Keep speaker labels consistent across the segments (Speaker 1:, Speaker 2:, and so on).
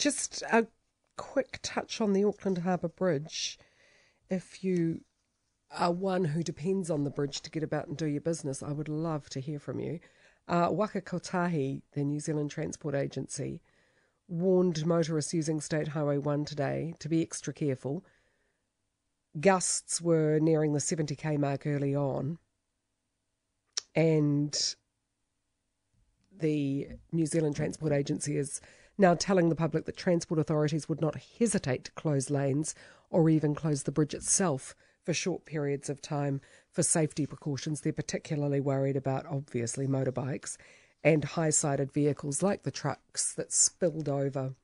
Speaker 1: just a quick touch on the Auckland Harbour Bridge. If you are one who depends on the bridge to get about and do your business, I would love to hear from you. Uh, Waka Kotahi, the New Zealand Transport Agency, warned motorists using State Highway 1 today to be extra careful. Gusts were nearing the 70k mark early on, and the New Zealand Transport Agency is now telling the public that transport authorities would not hesitate to close lanes or even close the bridge itself for short periods of time for safety precautions. They're particularly worried about, obviously, motorbikes and high sided vehicles like the trucks that spilled over,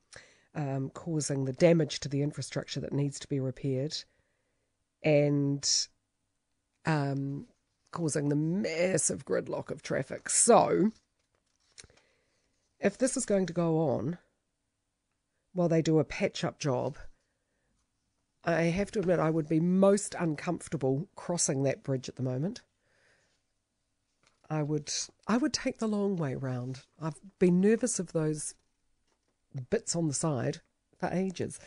Speaker 1: um, causing the damage to the infrastructure that needs to be repaired and um, causing the massive gridlock of traffic. So, if this is going to go on while they do a patch up job, I have to admit I would be most uncomfortable crossing that bridge at the moment. I would I would take the long way round. I've been nervous of those bits on the side for ages.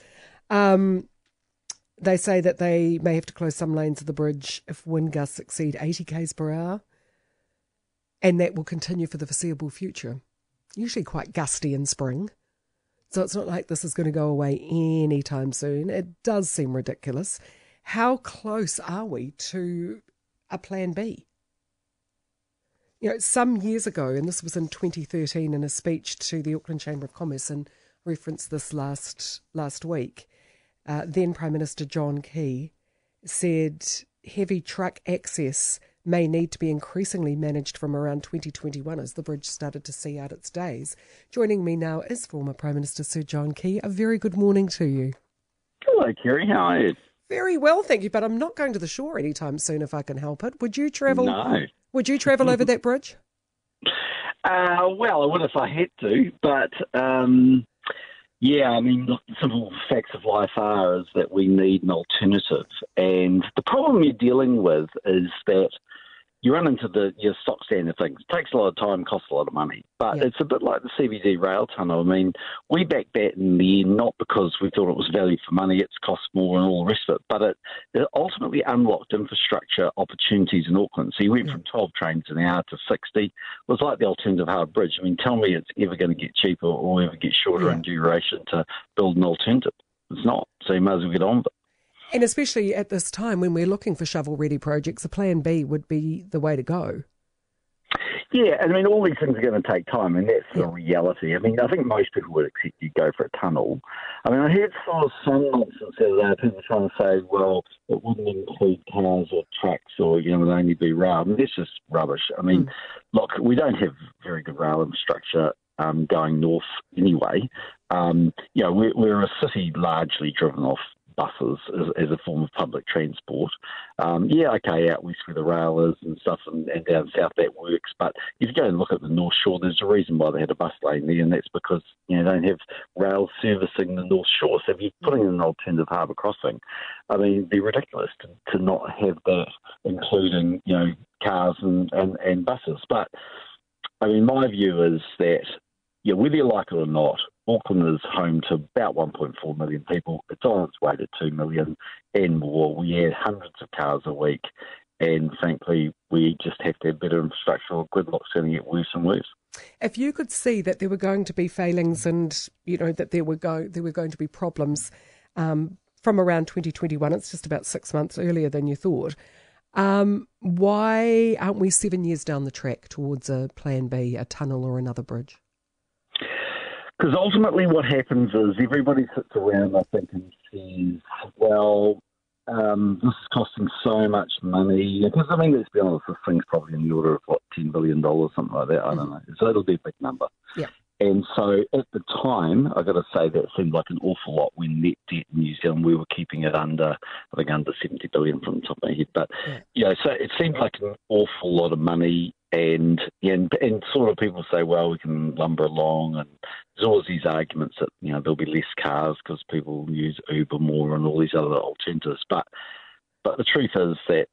Speaker 1: Um, they say that they may have to close some lanes of the bridge if wind gusts exceed 80 k's per hour, and that will continue for the foreseeable future. Usually quite gusty in spring, so it's not like this is going to go away anytime soon. It does seem ridiculous. How close are we to a plan B? You know, some years ago, and this was in 2013 in a speech to the Auckland Chamber of Commerce, and referenced this last last week, uh, then Prime Minister John Key said heavy truck access may need to be increasingly managed from around 2021 as the bridge started to see out its days. Joining me now is former Prime Minister Sir John Key. A very good morning to you.
Speaker 2: Hello, Kerre. How are you?
Speaker 1: Very well, thank you. But I'm not going to the shore anytime soon if I can help it. Would you travel?
Speaker 2: No.
Speaker 1: Would you travel over that bridge?
Speaker 2: Uh, well, I would if I had to, but um, yeah, I mean, look, the simple facts of life are is that we need an alternative, and the problem you're dealing with is that you run into the your stock standard things. It takes a lot of time, costs a lot of money. But yeah. it's a bit like the CBD rail tunnel. I mean, we backed that in the end not because we thought it was value for money, it's cost more and all the rest of it, but it, it ultimately unlocked infrastructure opportunities in Auckland. So you went yeah. from 12 trains an hour to 60. It was like the alternative hard bridge. I mean, tell me it's ever going to get cheaper or ever get shorter yeah. in duration to build an alternative. It's not. So you might as well get on with it.
Speaker 1: And especially at this time when we're looking for shovel ready projects, a plan B would be the way to go.
Speaker 2: Yeah, I mean, all these things are going to take time, and that's the reality. I mean, I think most people would accept you go for a tunnel. I mean, I heard sort of some nonsense the other day, people trying to say, well, it wouldn't include cars or trucks or, you know, it would only be rail. I mean, that's just rubbish. I mean, mm. look, we don't have very good rail infrastructure um, going north anyway. Um, you know, we're, we're, a city largely driven off buses as, as, a form of public transport. Um, yeah, okay, out west where the rail is and stuff, and, and, down south that works. But if you go and look at the North Shore, there's a reason why they had a bus lane there, and that's because you know they don't have rail servicing the North Shore. So if you're putting in an alternative harbour crossing, I mean, it'd be ridiculous to, to not have that, including you know cars and, and, and buses. But I mean, my view is that yeah, whether you like it or not, Auckland is home to about 1.4 million people. It's on its way to 2 million and more. We add hundreds of cars a week, and frankly, we just have to have better infrastructure or gridlock's going to get worse and worse.
Speaker 1: If you could see that there were going to be failings and you know that there were go- there were going to be problems um, from around 2021, it's just about six months earlier than you thought. Um, why aren't we seven years down the track towards a plan B, a tunnel or another bridge?
Speaker 2: Because ultimately, what happens is everybody sits around, I think, and says, well, um, this is costing so much money. Because, I mean, let's be honest, this thing's probably in the order of, what, $10 billion, something like that. I don't know. So it'll be a big number.
Speaker 1: Yeah.
Speaker 2: And so at the time, I've got to say that it seemed like an awful lot when net debt in New Zealand, we were keeping it under, I think, under 70 billion from the top of my head. But, yeah, you know, so it seemed like an awful lot of money and, and and sort of people say, well, we can lumber along, and there's always these arguments that you know there'll be less cars because people use Uber more and all these other alternatives. But but the truth is that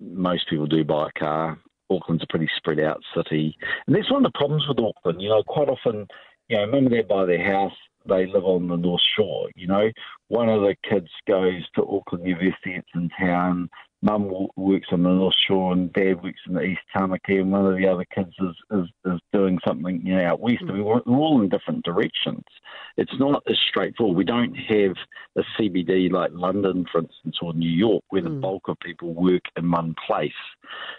Speaker 2: most people do buy a car. Auckland's a pretty spread out city, and that's one of the problems with Auckland. You know, quite often, you know, maybe they buy their house, they live on the North Shore. You know, one of the kids goes to Auckland University, it's in town. Mum works on the North Shore and Dad works in the East Tamaki, and one of the other kids is, is, is doing something you know out west. Mm. I mean, we're, we're all in different directions. It's not as straightforward. We don't have a CBD like London, for instance, or New York, where mm. the bulk of people work in one place.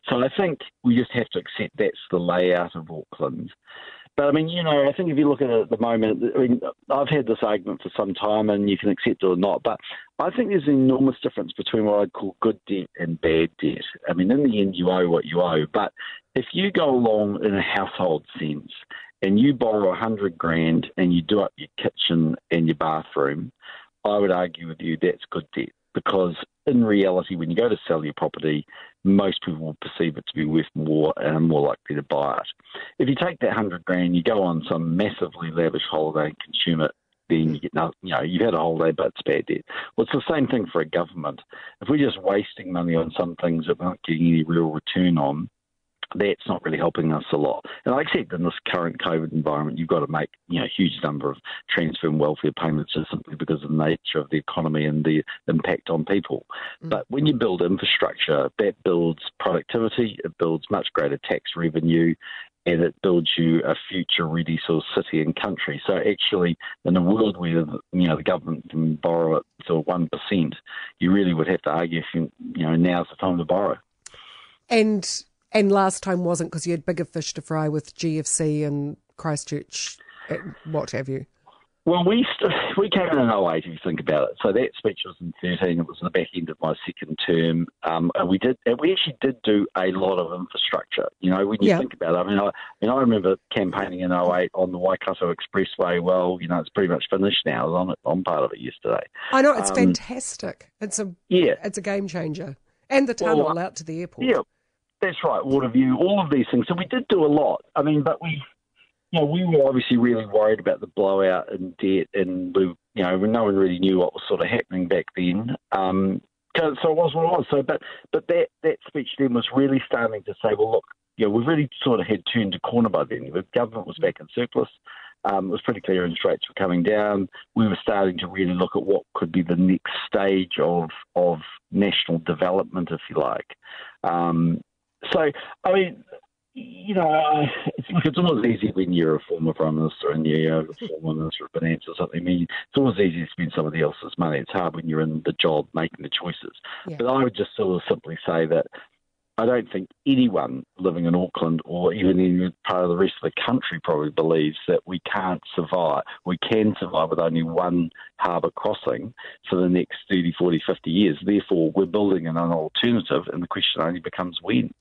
Speaker 2: So I think we just have to accept that's the layout of Auckland. But I mean, you know, I think if you look at it at the moment, I mean, I've had this argument for some time, and you can accept it or not. But I think there's an enormous difference between what I'd call good debt and bad debt. I mean, in the end, you owe what you owe. But if you go along in a household sense and you borrow a hundred grand and you do up your kitchen and your bathroom, I would argue with you that's good debt because in reality, when you go to sell your property, most people will perceive it to be worth more and are more likely to buy it. If you take that hundred grand, you go on some massively lavish holiday and consume it, then you get no, you know, you've had a holiday, but it's bad debt. Well, it's the same thing for a government. If we're just wasting money on some things that we're not getting any real return on, that's not really helping us a lot. And I accept in this current COVID environment, you've got to make you know a huge number of transfer and welfare payments just simply because of the nature of the economy and the impact on people. Mm. But when you build infrastructure, that builds productivity, it builds much greater tax revenue, and it builds you a future-ready sort of city and country. So actually, in a world where you know the government can borrow it to one percent, you really would have to argue, if you, you know, now's the time to borrow.
Speaker 1: And and last time wasn't because you had bigger fish to fry with GFC and Christchurch, what have you.
Speaker 2: Well, we st- we came in in 08, if you think about it. So that speech was in 13. It was in the back end of my second term. Um, and we did, and we actually did do a lot of infrastructure. You know, when you yeah. think about it, I mean, I, I mean, I remember campaigning in 08 on the Waikato Expressway. Well, you know, it's pretty much finished now. I was on it, on part of it yesterday.
Speaker 1: I know it's um, fantastic. It's a yeah, it's a game changer. And the tunnel well, out to the airport.
Speaker 2: Yeah, that's right, Waterview, all of these things. So we did do a lot. I mean, but we, you know, we were obviously really worried about the blowout in debt, and we, you know, no one really knew what was sort of happening back then. Um, so it was what it was. So, but but that that speech then was really starting to say, well, look, you know, we really sort of had turned a corner by then. The government was back in surplus. Um, it was pretty clear interest rates were coming down. We were starting to really look at what could be the next stage of of national development, if you like. Um, so, I mean, you know, it's, look, it's always easy when you're a former prime minister and you're a former minister of finance or something. I mean, it's always easy to spend somebody else's money. It's hard when you're in the job making the choices. Yeah. But I would just sort of simply say that I don't think anyone living in Auckland or even in part of the rest of the country probably believes that we can't survive. We can survive with only one harbour crossing for the next 30, 40, 50 years. Therefore, we're building an alternative, and the question only becomes when.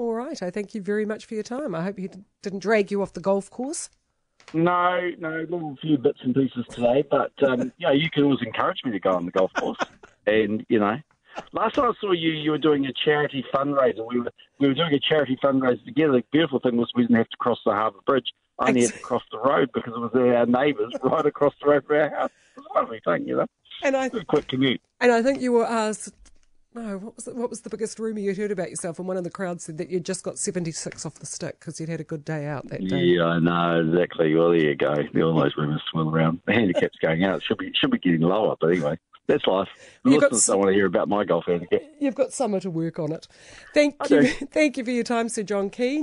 Speaker 1: All right. I thank you very much for your time. I hope he didn't drag you off the golf course.
Speaker 2: No, no, a little few bits and pieces today, but um, yeah, you can always encourage me to go on the golf course. And you know, last time I saw you, you were doing a charity fundraiser. We were we were doing a charity fundraiser together. The beautiful thing was we didn't have to cross the harbour bridge. I only had to cross the road because it was our neighbours right across the road from our house. It was a lovely thing, you know. And I, a quick commute.
Speaker 1: And I think you were asked no, what was the, what was the biggest rumour you'd heard about yourself? And one of the crowd said that you'd just got 76 off the stick because you'd had a good day out that day.
Speaker 2: Yeah, I know, exactly. Well, there you go. All those rumours swirl around. The handicap's going out. It should be, should be getting lower, but anyway. That's life. The You've listeners got, don't want to hear about my golf handicap.
Speaker 1: You've got summer to work on it. Thank I you. Do. Thank you for your time, Sir John Key.